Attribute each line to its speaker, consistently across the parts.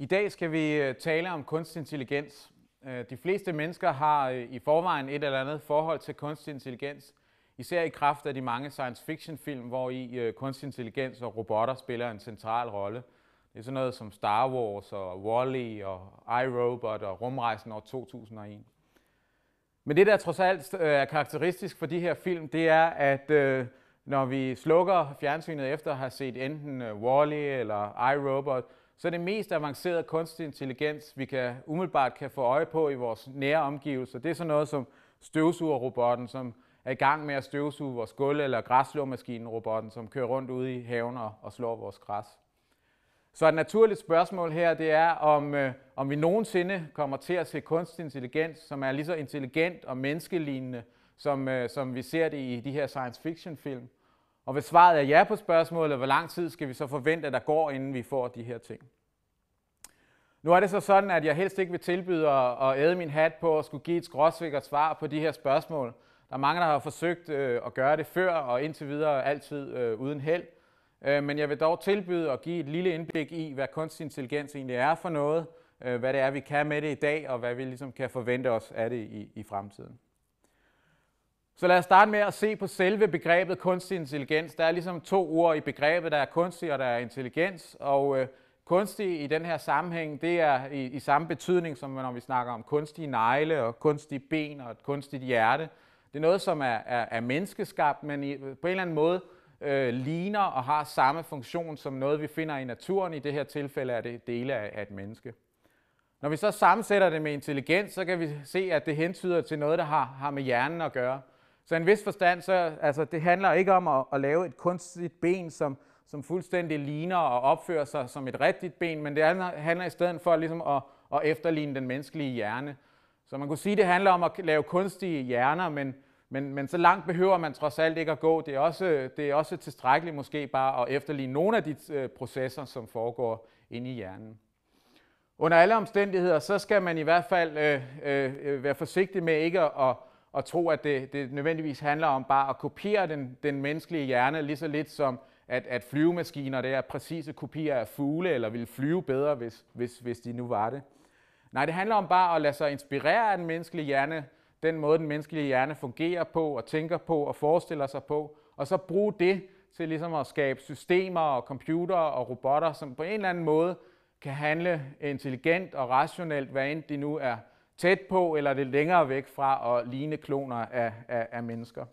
Speaker 1: I dag skal vi øh, tale om kunstig intelligens. Øh, de fleste mennesker har øh, i forvejen et eller andet forhold til kunstig intelligens, især i kraft af de mange science fiction film, hvor i kunstig intelligens og robotter spiller en central rolle. Det er sådan noget som Star Wars og Wall-E og iRobot og Rumrejsen år 2001. Men det, der trods alt er karakteristisk for de her film, det er, at når vi slukker fjernsynet efter at have set enten Wall-E eller iRobot, så det mest avancerede kunstig intelligens, vi kan umiddelbart kan få øje på i vores nære omgivelser, det er sådan noget som støvsugerrobotten, som er i gang med at støvsuge vores gulv, eller græsslåmaskinen-robotten, som kører rundt ude i haven og, og slår vores græs. Så et naturligt spørgsmål her, det er, om, øh, om vi nogensinde kommer til at se kunstig intelligens, som er lige så intelligent og menneskelignende, som, øh, som vi ser det i de her science fiction film. Og hvis svaret er ja på spørgsmålet, hvor lang tid skal vi så forvente, at der går, inden vi får de her ting? Nu er det så sådan, at jeg helst ikke vil tilbyde at, æde min hat på at skulle give et skråsikkert svar på de her spørgsmål. Der er mange, der har forsøgt øh, at gøre det før, og indtil videre altid øh, uden held. Øh, men jeg vil dog tilbyde at give et lille indblik i, hvad kunstig intelligens egentlig er for noget, hvad det er, vi kan med det i dag, og hvad vi ligesom kan forvente os af det i, i fremtiden. Så lad os starte med at se på selve begrebet kunstig intelligens. Der er ligesom to ord i begrebet, der er kunstig og der er intelligens. Og øh, kunstig i den her sammenhæng, det er i, i samme betydning, som når vi snakker om kunstige negle og kunstige ben og et kunstigt hjerte. Det er noget, som er, er, er menneskeskabt, men i, på en eller anden måde øh, ligner og har samme funktion som noget, vi finder i naturen. I det her tilfælde er det dele af, af et menneske. Når vi så sammensætter det med intelligens, så kan vi se, at det hentyder til noget, der har, har med hjernen at gøre. Så en vis forstand, så altså, det handler ikke om at, at lave et kunstigt ben, som, som fuldstændig ligner og opfører sig som et rigtigt ben, men det handler i stedet for ligesom at, at efterligne den menneskelige hjerne. Så man kunne sige, at det handler om at lave kunstige hjerner, men, men, men så langt behøver man trods alt ikke at gå. Det er også, det er også tilstrækkeligt måske bare at efterligne nogle af de øh, processer, som foregår inde i hjernen. Under alle omstændigheder, så skal man i hvert fald øh, øh, øh være forsigtig med ikke at, at tro, at det, det nødvendigvis handler om bare at kopiere den, den menneskelige hjerne, lige så lidt som at, at flyvemaskiner det er præcise kopier af fugle, eller vil flyve bedre, hvis, hvis, hvis de nu var det. Nej, det handler om bare at lade sig inspirere af den menneskelige hjerne, den måde, den menneskelige hjerne fungerer på, og tænker på, og forestiller sig på, og så bruge det til ligesom at skabe systemer og computer og robotter, som på en eller anden måde kan handle intelligent og rationelt, hvad end de nu er tæt på eller lidt længere væk fra at ligne kloner af, af, af mennesker.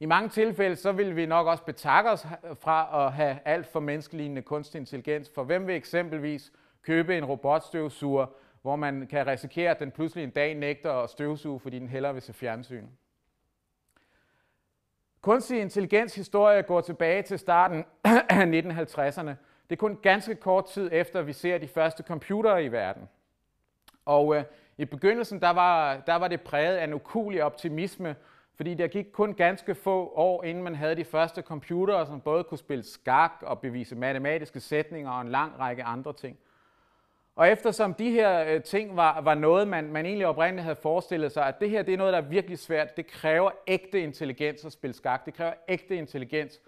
Speaker 1: I mange tilfælde så vil vi nok også betakke os fra at have alt for menneskelignende kunstig intelligens, for hvem vil eksempelvis købe en robotstøvsuger, hvor man kan risikere, at den pludselig en dag nægter at støvsuge, fordi den hellere vil se fjernsyn. Kunstig intelligens historie går tilbage til starten af 1950'erne. Det er kun ganske kort tid efter, vi ser de første computere i verden. Og øh, i begyndelsen der var, der var det præget af en ukulig optimisme, fordi der gik kun ganske få år, inden man havde de første computere, som både kunne spille skak og bevise matematiske sætninger og en lang række andre ting. Og eftersom de her øh, ting var, var noget, man, man egentlig oprindeligt havde forestillet sig, at det her det er noget, der er virkelig svært, det kræver ægte intelligens at spille skak, det kræver ægte intelligens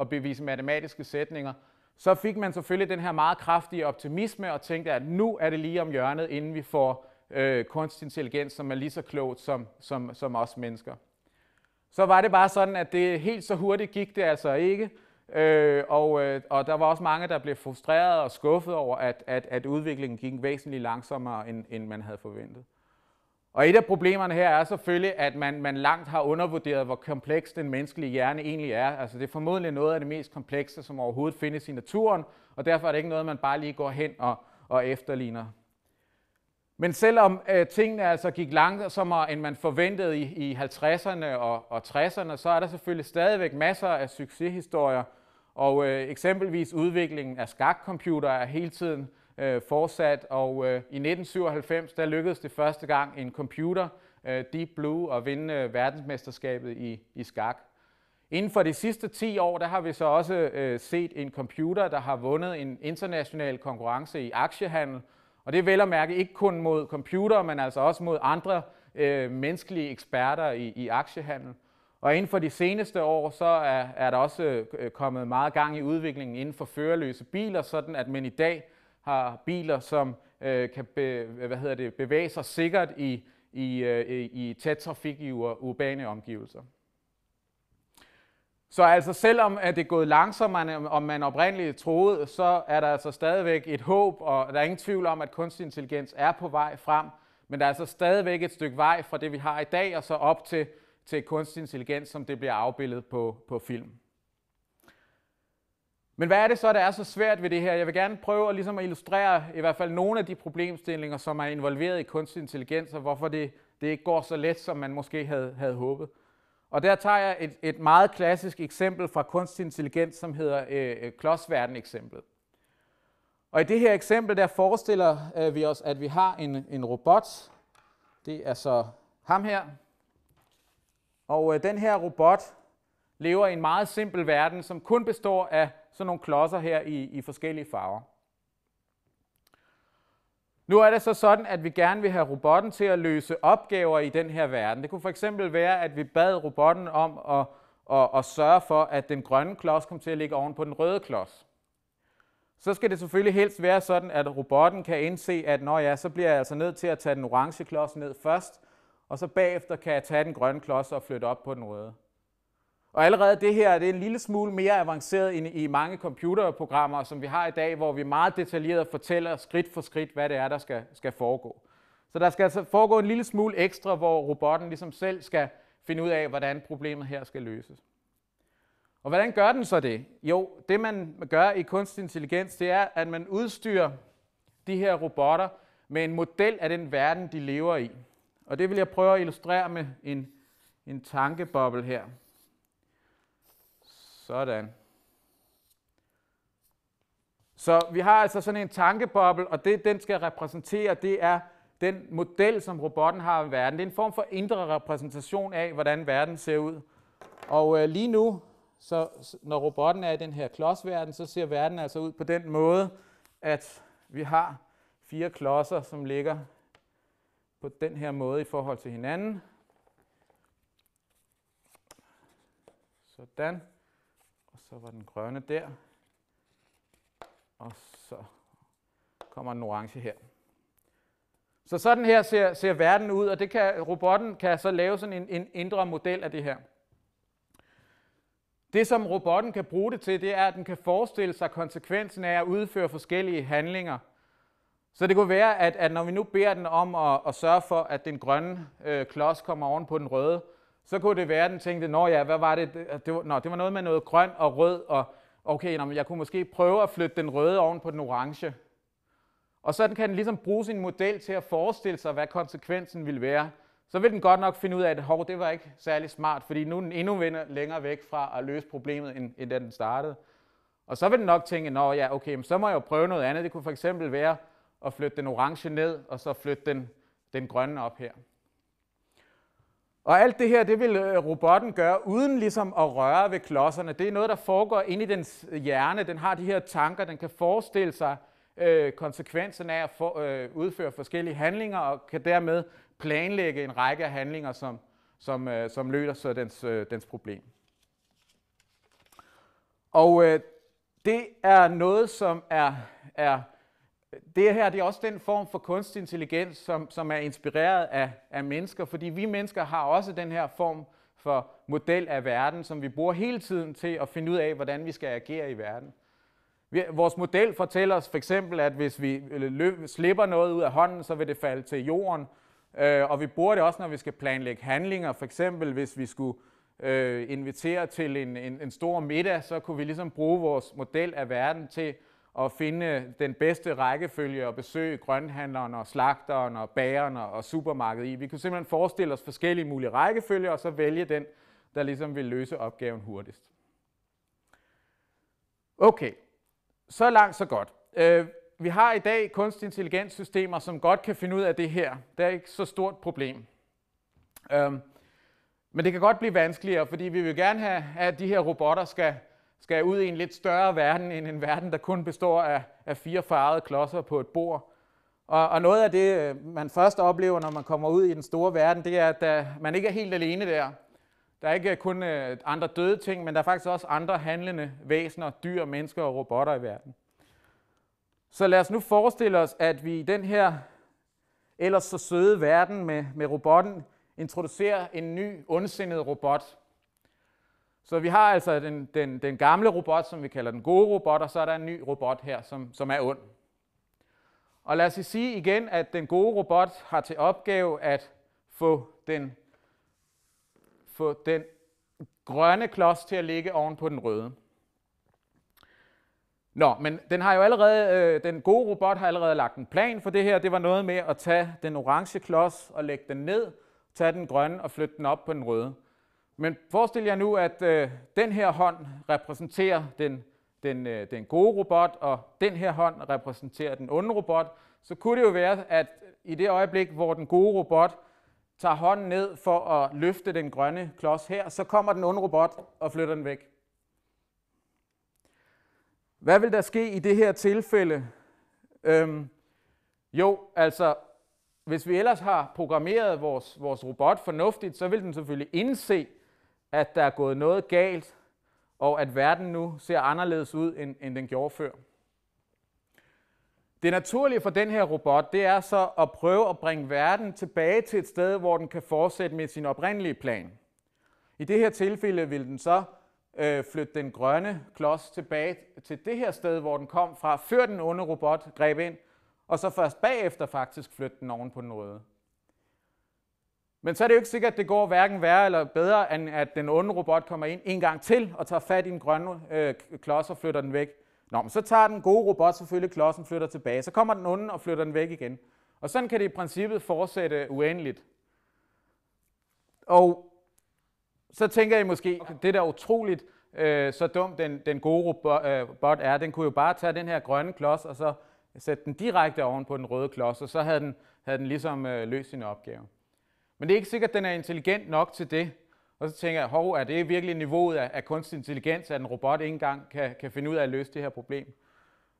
Speaker 1: at bevise matematiske sætninger, så fik man selvfølgelig den her meget kraftige optimisme og tænkte, at nu er det lige om hjørnet, inden vi får øh, kunstig intelligens, som er lige så klogt som, som, som os mennesker. Så var det bare sådan, at det helt så hurtigt gik det altså ikke, øh, og, øh, og der var også mange, der blev frustreret og skuffet over, at, at, at udviklingen gik væsentligt langsommere, end, end man havde forventet. Og et af problemerne her er selvfølgelig, at man, man langt har undervurderet, hvor kompleks den menneskelige hjerne egentlig er. Altså det er formodentlig noget af det mest komplekse, som overhovedet findes i naturen, og derfor er det ikke noget, man bare lige går hen og, og efterligner. Men selvom øh, tingene altså gik langsommere, end man forventede i, i 50'erne og, og 60'erne, så er der selvfølgelig stadigvæk masser af succeshistorier, og øh, eksempelvis udviklingen af skakcomputer er hele tiden øh, fortsat, og øh, i 1997 der lykkedes det første gang en computer, øh, Deep Blue, at vinde øh, verdensmesterskabet i, i skak. Inden for de sidste 10 år, der har vi så også øh, set en computer, der har vundet en international konkurrence i aktiehandel, og det er vel at mærke ikke kun mod computer, men altså også mod andre øh, menneskelige eksperter i, i aktiehandel. Og inden for de seneste år, så er, er der også øh, kommet meget gang i udviklingen inden for førerløse biler, sådan at man i dag har biler, som øh, kan be, hvad hedder det, bevæge sig sikkert i, i, øh, i tæt trafik i urbane omgivelser. Så altså selvom at det er gået langsommere, om man oprindeligt troede, så er der altså stadigvæk et håb, og der er ingen tvivl om, at kunstig intelligens er på vej frem. Men der er altså stadigvæk et stykke vej fra det, vi har i dag, og så op til, til kunstig intelligens, som det bliver afbildet på, på film. Men hvad er det så, der er så svært ved det her? Jeg vil gerne prøve at, ligesom at illustrere i hvert fald nogle af de problemstillinger, som er involveret i kunstig intelligens, og hvorfor det, det ikke går så let, som man måske havde, havde håbet. Og der tager jeg et, et meget klassisk eksempel fra kunstig intelligens, som hedder øh, øh klodsverden-eksemplet. Og i det her eksempel, der forestiller øh, vi os, at vi har en, en robot. Det er så ham her. Og øh, den her robot lever i en meget simpel verden, som kun består af sådan nogle klodser her i, i forskellige farver. Nu er det så sådan, at vi gerne vil have robotten til at løse opgaver i den her verden. Det kunne for eksempel være, at vi bad robotten om at, at, at sørge for, at den grønne klods kom til at ligge oven på den røde klods. Så skal det selvfølgelig helst være sådan, at robotten kan indse, at når ja, så bliver jeg altså nødt til at tage den orange klods ned først, og så bagefter kan jeg tage den grønne klods og flytte op på den røde. Og allerede det her det er en lille smule mere avanceret end i mange computerprogrammer, som vi har i dag, hvor vi meget detaljeret fortæller skridt for skridt, hvad det er, der skal, skal foregå. Så der skal altså foregå en lille smule ekstra, hvor robotten ligesom selv skal finde ud af, hvordan problemet her skal løses. Og hvordan gør den så det? Jo, det man gør i kunstig intelligens, det er, at man udstyrer de her robotter med en model af den verden, de lever i. Og det vil jeg prøve at illustrere med en, en tankeboble her. Sådan. Så vi har altså sådan en tankeboble, og det den skal repræsentere, det er den model, som robotten har af verden. Det er en form for indre repræsentation af, hvordan verden ser ud. Og øh, lige nu, så når robotten er i den her klodsverden, så ser verden altså ud på den måde, at vi har fire klodser, som ligger på den her måde i forhold til hinanden. Sådan så var den grønne der, og så kommer den orange her. Så sådan her ser, ser verden ud, og det kan, robotten kan så lave sådan en, en indre model af det her. Det, som robotten kan bruge det til, det er, at den kan forestille sig konsekvensen af at udføre forskellige handlinger. Så det kunne være, at, at når vi nu beder den om at, at sørge for, at den grønne øh, klods kommer oven på den røde, så kunne det være, at den tænkte, nå ja, hvad var det? Det var, nå, det var noget med noget grøn og rød, og okay, nå, jeg kunne måske prøve at flytte den røde oven på den orange. Og så kan den ligesom bruge sin model til at forestille sig, hvad konsekvensen ville være. Så vil den godt nok finde ud af, at hov, det var ikke særlig smart, fordi nu er den endnu længere væk fra at løse problemet, end, end da den startede. Og så vil den nok tænke, nå ja, okay, så må jeg jo prøve noget andet. Det kunne for eksempel være at flytte den orange ned, og så flytte den, den grønne op her. Og alt det her, det vil øh, robotten gøre, uden ligesom at røre ved klodserne. Det er noget, der foregår inde i dens øh, hjerne. Den har de her tanker, den kan forestille sig øh, konsekvenserne af at for, øh, udføre forskellige handlinger, og kan dermed planlægge en række af handlinger, som, som, øh, som løser dens, øh, dens problem. Og øh, det er noget, som er, er det her det er også den form for kunstig intelligens, som, som er inspireret af, af mennesker, fordi vi mennesker har også den her form for model af verden, som vi bruger hele tiden til at finde ud af, hvordan vi skal agere i verden. Vores model fortæller os for eksempel, at hvis vi øh, løb, slipper noget ud af hånden, så vil det falde til jorden. Øh, og vi bruger det også, når vi skal planlægge handlinger. For eksempel, hvis vi skulle øh, invitere til en, en, en stor middag, så kunne vi ligesom bruge vores model af verden til at finde den bedste rækkefølge og besøge grønhandleren og slagteren og bageren og supermarkedet i. Vi kunne simpelthen forestille os forskellige mulige rækkefølger, og så vælge den, der ligesom vil løse opgaven hurtigst. Okay, så langt så godt. Øh, vi har i dag kunstig intelligens systemer, som godt kan finde ud af det her. Det er ikke så stort problem. Øhm, men det kan godt blive vanskeligere, fordi vi vil gerne have, at de her robotter skal skal ud i en lidt større verden end en verden, der kun består af, af fire farvede klodser på et bord. Og, og noget af det, øh, man først oplever, når man kommer ud i den store verden, det er, at der, man ikke er helt alene der. Der er ikke øh, kun øh, andre døde ting, men der er faktisk også andre handlende væsener, dyr, mennesker og robotter i verden. Så lad os nu forestille os, at vi i den her ellers så søde verden med, med robotten introducerer en ny ondsindet robot. Så vi har altså den, den, den gamle robot, som vi kalder den gode robot, og så er der en ny robot her, som, som er ond. Og lad os sige igen, at den gode robot har til opgave at få den, få den grønne klods til at ligge oven på den røde. Nå, men den har jo allerede, øh, den gode robot har allerede lagt en plan for det her. Det var noget med at tage den orange klods og lægge den ned, tage den grønne og flytte den op på den røde. Men forestil jer nu, at øh, den her hånd repræsenterer den, den, øh, den gode robot, og den her hånd repræsenterer den onde robot. Så kunne det jo være, at i det øjeblik, hvor den gode robot tager hånden ned for at løfte den grønne klods her, så kommer den onde robot og flytter den væk. Hvad vil der ske i det her tilfælde? Øhm, jo, altså, hvis vi ellers har programmeret vores, vores robot fornuftigt, så vil den selvfølgelig indse, at der er gået noget galt, og at verden nu ser anderledes ud, end, end den gjorde før. Det naturlige for den her robot, det er så at prøve at bringe verden tilbage til et sted, hvor den kan fortsætte med sin oprindelige plan. I det her tilfælde vil den så øh, flytte den grønne klods tilbage til det her sted, hvor den kom fra, før den onde robot greb ind, og så først bagefter faktisk flytte den oven på den røde. Men så er det jo ikke sikkert, at det går hverken værre eller bedre, end at den onde robot kommer ind en gang til og tager fat i den grønne øh, klods og flytter den væk. Nå, men så tager den gode robot selvfølgelig klodsen og flytter tilbage. Så kommer den onde og flytter den væk igen. Og sådan kan det i princippet fortsætte uendeligt. Og så tænker I måske, det der utroligt øh, så dum den, den gode robot øh, er, den kunne jo bare tage den her grønne klods og så sætte den direkte oven på den røde klods, og så havde den, havde den ligesom øh, løst sin opgave. Men det er ikke sikkert, at den er intelligent nok til det. Og så tænker jeg, hov, er det virkelig niveauet af, af kunstig intelligens, at en robot ikke engang kan, kan finde ud af at løse det her problem?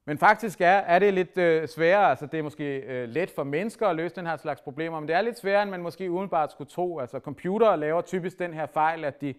Speaker 1: Men faktisk er, er det lidt øh, sværere, altså det er måske øh, let for mennesker at løse den her slags problemer, men det er lidt sværere, end man måske udenbart skulle tro. Altså computere laver typisk den her fejl, at de,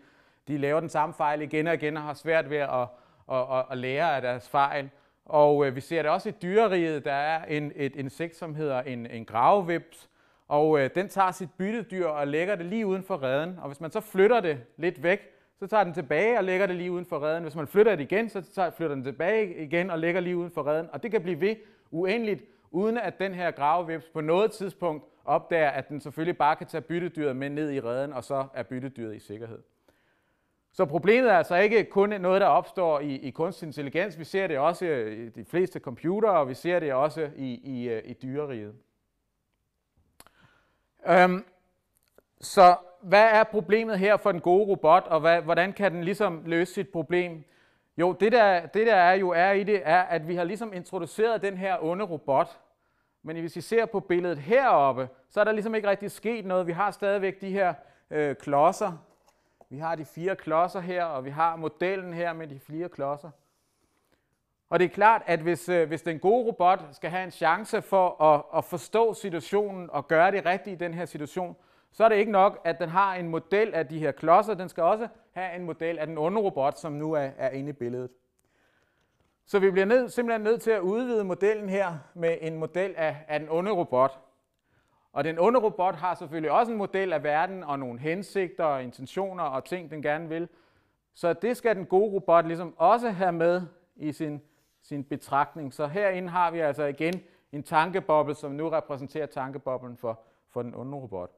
Speaker 1: de laver den samme fejl igen og igen og har svært ved at, at, at, at lære af deres fejl. Og øh, vi ser det også i dyreriget. Der er en, et insekt, som hedder en, en gravevips, og øh, den tager sit byttedyr og lægger det lige uden for redden. Og hvis man så flytter det lidt væk, så tager den tilbage og lægger det lige uden for redden. Hvis man flytter det igen, så tager, flytter den tilbage igen og lægger lige uden for redden. Og det kan blive ved uendeligt, uden at den her gravevips på noget tidspunkt opdager, at den selvfølgelig bare kan tage byttedyret med ned i redden, og så er byttedyret i sikkerhed. Så problemet er altså ikke kun noget, der opstår i, i kunstig intelligens. Vi ser det også i de fleste computere, og vi ser det også i, i, øh, i dyreriget. Øhm, så hvad er problemet her for den gode robot, og hvad, hvordan kan den ligesom løse sit problem? Jo, det der, det der er jo er i det, er, at vi har ligesom introduceret den her onde robot. Men hvis I ser på billedet heroppe, så er der ligesom ikke rigtig sket noget. Vi har stadigvæk de her øh, klodser. Vi har de fire klodser her, og vi har modellen her med de fire klodser. Og det er klart, at hvis, øh, hvis den gode robot skal have en chance for at, at forstå situationen og gøre det rigtigt i den her situation, så er det ikke nok, at den har en model af de her klodser. Den skal også have en model af den onde robot, som nu er, er inde i billedet. Så vi bliver ned, simpelthen nødt til at udvide modellen her med en model af, af den onde robot. Og den onde robot har selvfølgelig også en model af verden og nogle hensigter og intentioner og ting, den gerne vil. Så det skal den gode robot ligesom også have med i sin sin betragtning. Så herinde har vi altså igen en tankeboble, som nu repræsenterer tankeboblen for, for den onde robot.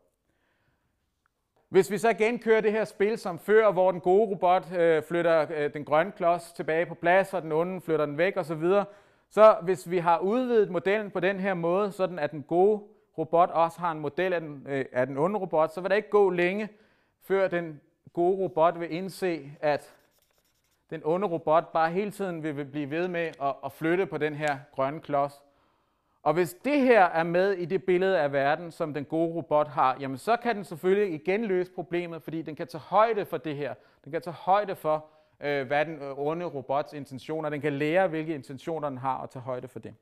Speaker 1: Hvis vi så igen kører det her spil som før, hvor den gode robot øh, flytter øh, den grønne klods tilbage på plads, og den onde flytter den væk osv., så, så hvis vi har udvidet modellen på den her måde, sådan at den gode robot også har en model af den, øh, af den onde robot, så vil det ikke gå længe, før den gode robot vil indse, at den onde robot bare hele tiden vil blive ved med at, at flytte på den her grønne klods. Og hvis det her er med i det billede af verden, som den gode robot har, jamen så kan den selvfølgelig igen løse problemet, fordi den kan tage højde for det her. Den kan tage højde for, øh, hvad den øh, onde robots intentioner. Den kan lære, hvilke intentioner den har, og tage højde for det.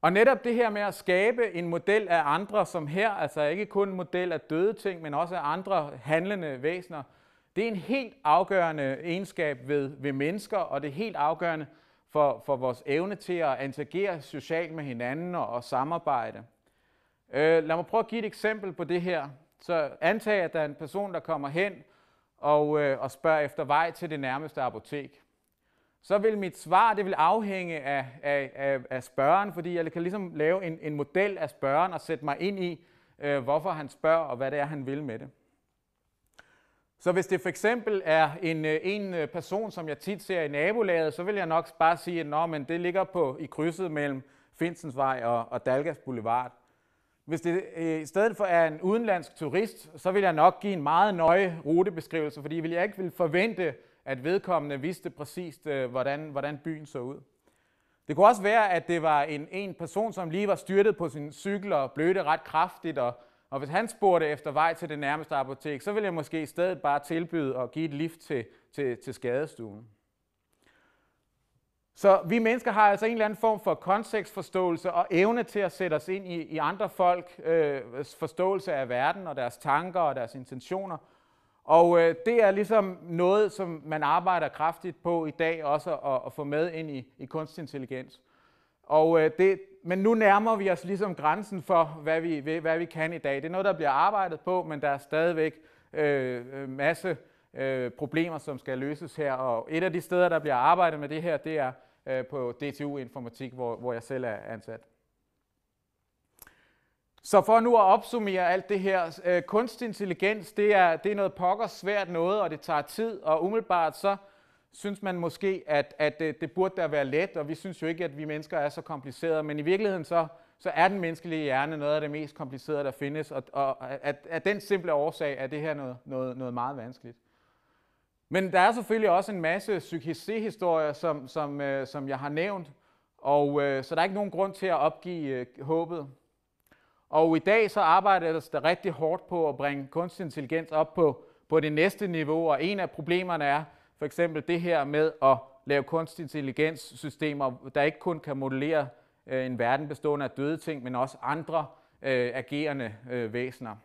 Speaker 1: Og netop det her med at skabe en model af andre, som her, altså ikke kun en model af døde ting, men også af andre handlende væsener, det er en helt afgørende egenskab ved, ved mennesker, og det er helt afgørende for, for vores evne til at interagere socialt med hinanden og, og samarbejde. Øh, lad mig prøve at give et eksempel på det her. Så antag, at der er en person, der kommer hen og, øh, og spørger efter vej til det nærmeste apotek. Så vil mit svar det vil afhænge af, af, af, af spørgeren, fordi jeg kan ligesom lave en, en model af spørgeren og sætte mig ind i, øh, hvorfor han spørger og hvad det er, han vil med det. Så hvis det for eksempel er en, øh, en øh, person, som jeg tit ser i nabolaget, så vil jeg nok bare sige, at Nå, men det ligger på, i krydset mellem Finsensvej og, og Dalgas Boulevard. Hvis det øh, i stedet for er en udenlandsk turist, så vil jeg nok give en meget nøje rutebeskrivelse, fordi vil jeg ikke vil forvente, at vedkommende vidste præcist, øh, hvordan, hvordan byen så ud. Det kunne også være, at det var en, en person, som lige var styrtet på sin cykel og blødte ret kraftigt, og og hvis han spurgte efter vej til det nærmeste apotek, så ville jeg måske i stedet bare tilbyde at give et lift til, til, til skadestuen. Så vi mennesker har altså en eller anden form for kontekstforståelse og evne til at sætte os ind i, i andre folk øh, forståelse af verden og deres tanker og deres intentioner. Og øh, det er ligesom noget, som man arbejder kraftigt på i dag også at, at få med ind i, i kunstig intelligens. Og øh, det, men nu nærmer vi os ligesom grænsen for, hvad vi, hvad vi kan i dag. Det er noget, der bliver arbejdet på, men der er stadigvæk øh, øh, masse øh, problemer, som skal løses her. Og et af de steder, der bliver arbejdet med det her, det er øh, på DTU Informatik, hvor, hvor jeg selv er ansat. Så for nu at opsummere alt det her, øh, kunstig intelligens, det er, det er noget pokker svært noget, og det tager tid, og umiddelbart så synes man måske, at, at det, det burde da være let, og vi synes jo ikke, at vi mennesker er så komplicerede, men i virkeligheden så, så er den menneskelige hjerne noget af det mest komplicerede, der findes, og, og at, at den simple årsag er det her noget, noget, noget meget vanskeligt. Men der er selvfølgelig også en masse psykisehistorier, som, som, øh, som jeg har nævnt, og øh, så der er ikke nogen grund til at opgive øh, håbet. Og i dag så arbejder der rigtig hårdt på at bringe kunstig intelligens op på, på det næste niveau, og en af problemerne er, for eksempel det her med at lave kunstig intelligenssystemer, der ikke kun kan modellere øh, en verden bestående af døde ting, men også andre øh, agerende øh, væsener.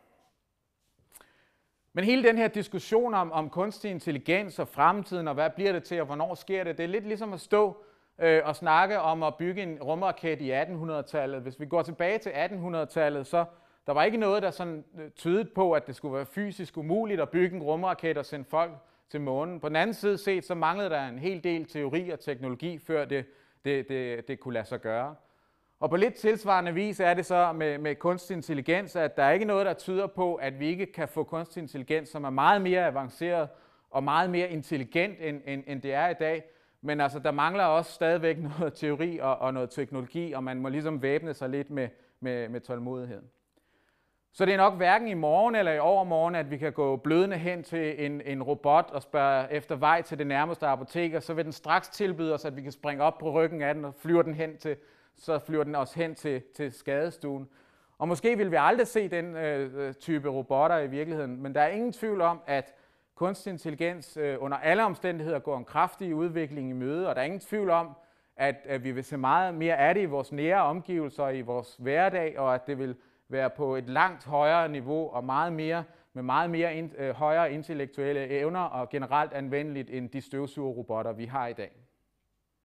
Speaker 1: Men hele den her diskussion om, om kunstig intelligens og fremtiden, og hvad bliver det til, og hvornår sker det, det er lidt ligesom at stå øh, og snakke om at bygge en rumraket i 1800-tallet. Hvis vi går tilbage til 1800-tallet, så der var ikke noget, der sådan øh, tydede på, at det skulle være fysisk umuligt at bygge en rumraket og sende folk til månen. På den anden side set, så manglede der en hel del teori og teknologi, før det, det, det, det kunne lade sig gøre. Og på lidt tilsvarende vis er det så med, med kunstig intelligens, at der er ikke noget, der tyder på, at vi ikke kan få kunstig intelligens, som er meget mere avanceret og meget mere intelligent, end, end, end det er i dag. Men altså, der mangler også stadigvæk noget teori og, og noget teknologi, og man må ligesom væbne sig lidt med, med, med tålmodighed. Så det er nok hverken i morgen eller i overmorgen, at vi kan gå blødende hen til en, en robot og spørge efter vej til det nærmeste apotek, og så vil den straks tilbyde os, at vi kan springe op på ryggen af den og flyver den hen til, så flyver den os hen til, til skadestuen. Og måske vil vi aldrig se den øh, øh type robotter i virkeligheden, men der er ingen tvivl om, at kunstig intelligens øh, under alle omstændigheder går en kraftig udvikling i møde, og der er ingen tvivl om, at, at vi vil se meget mere af det i vores nære omgivelser, i vores hverdag, og at det vil være på et langt højere niveau og meget mere, med meget mere in, øh, højere intellektuelle evner og generelt anvendeligt end de støvsugerrobotter, vi har i dag.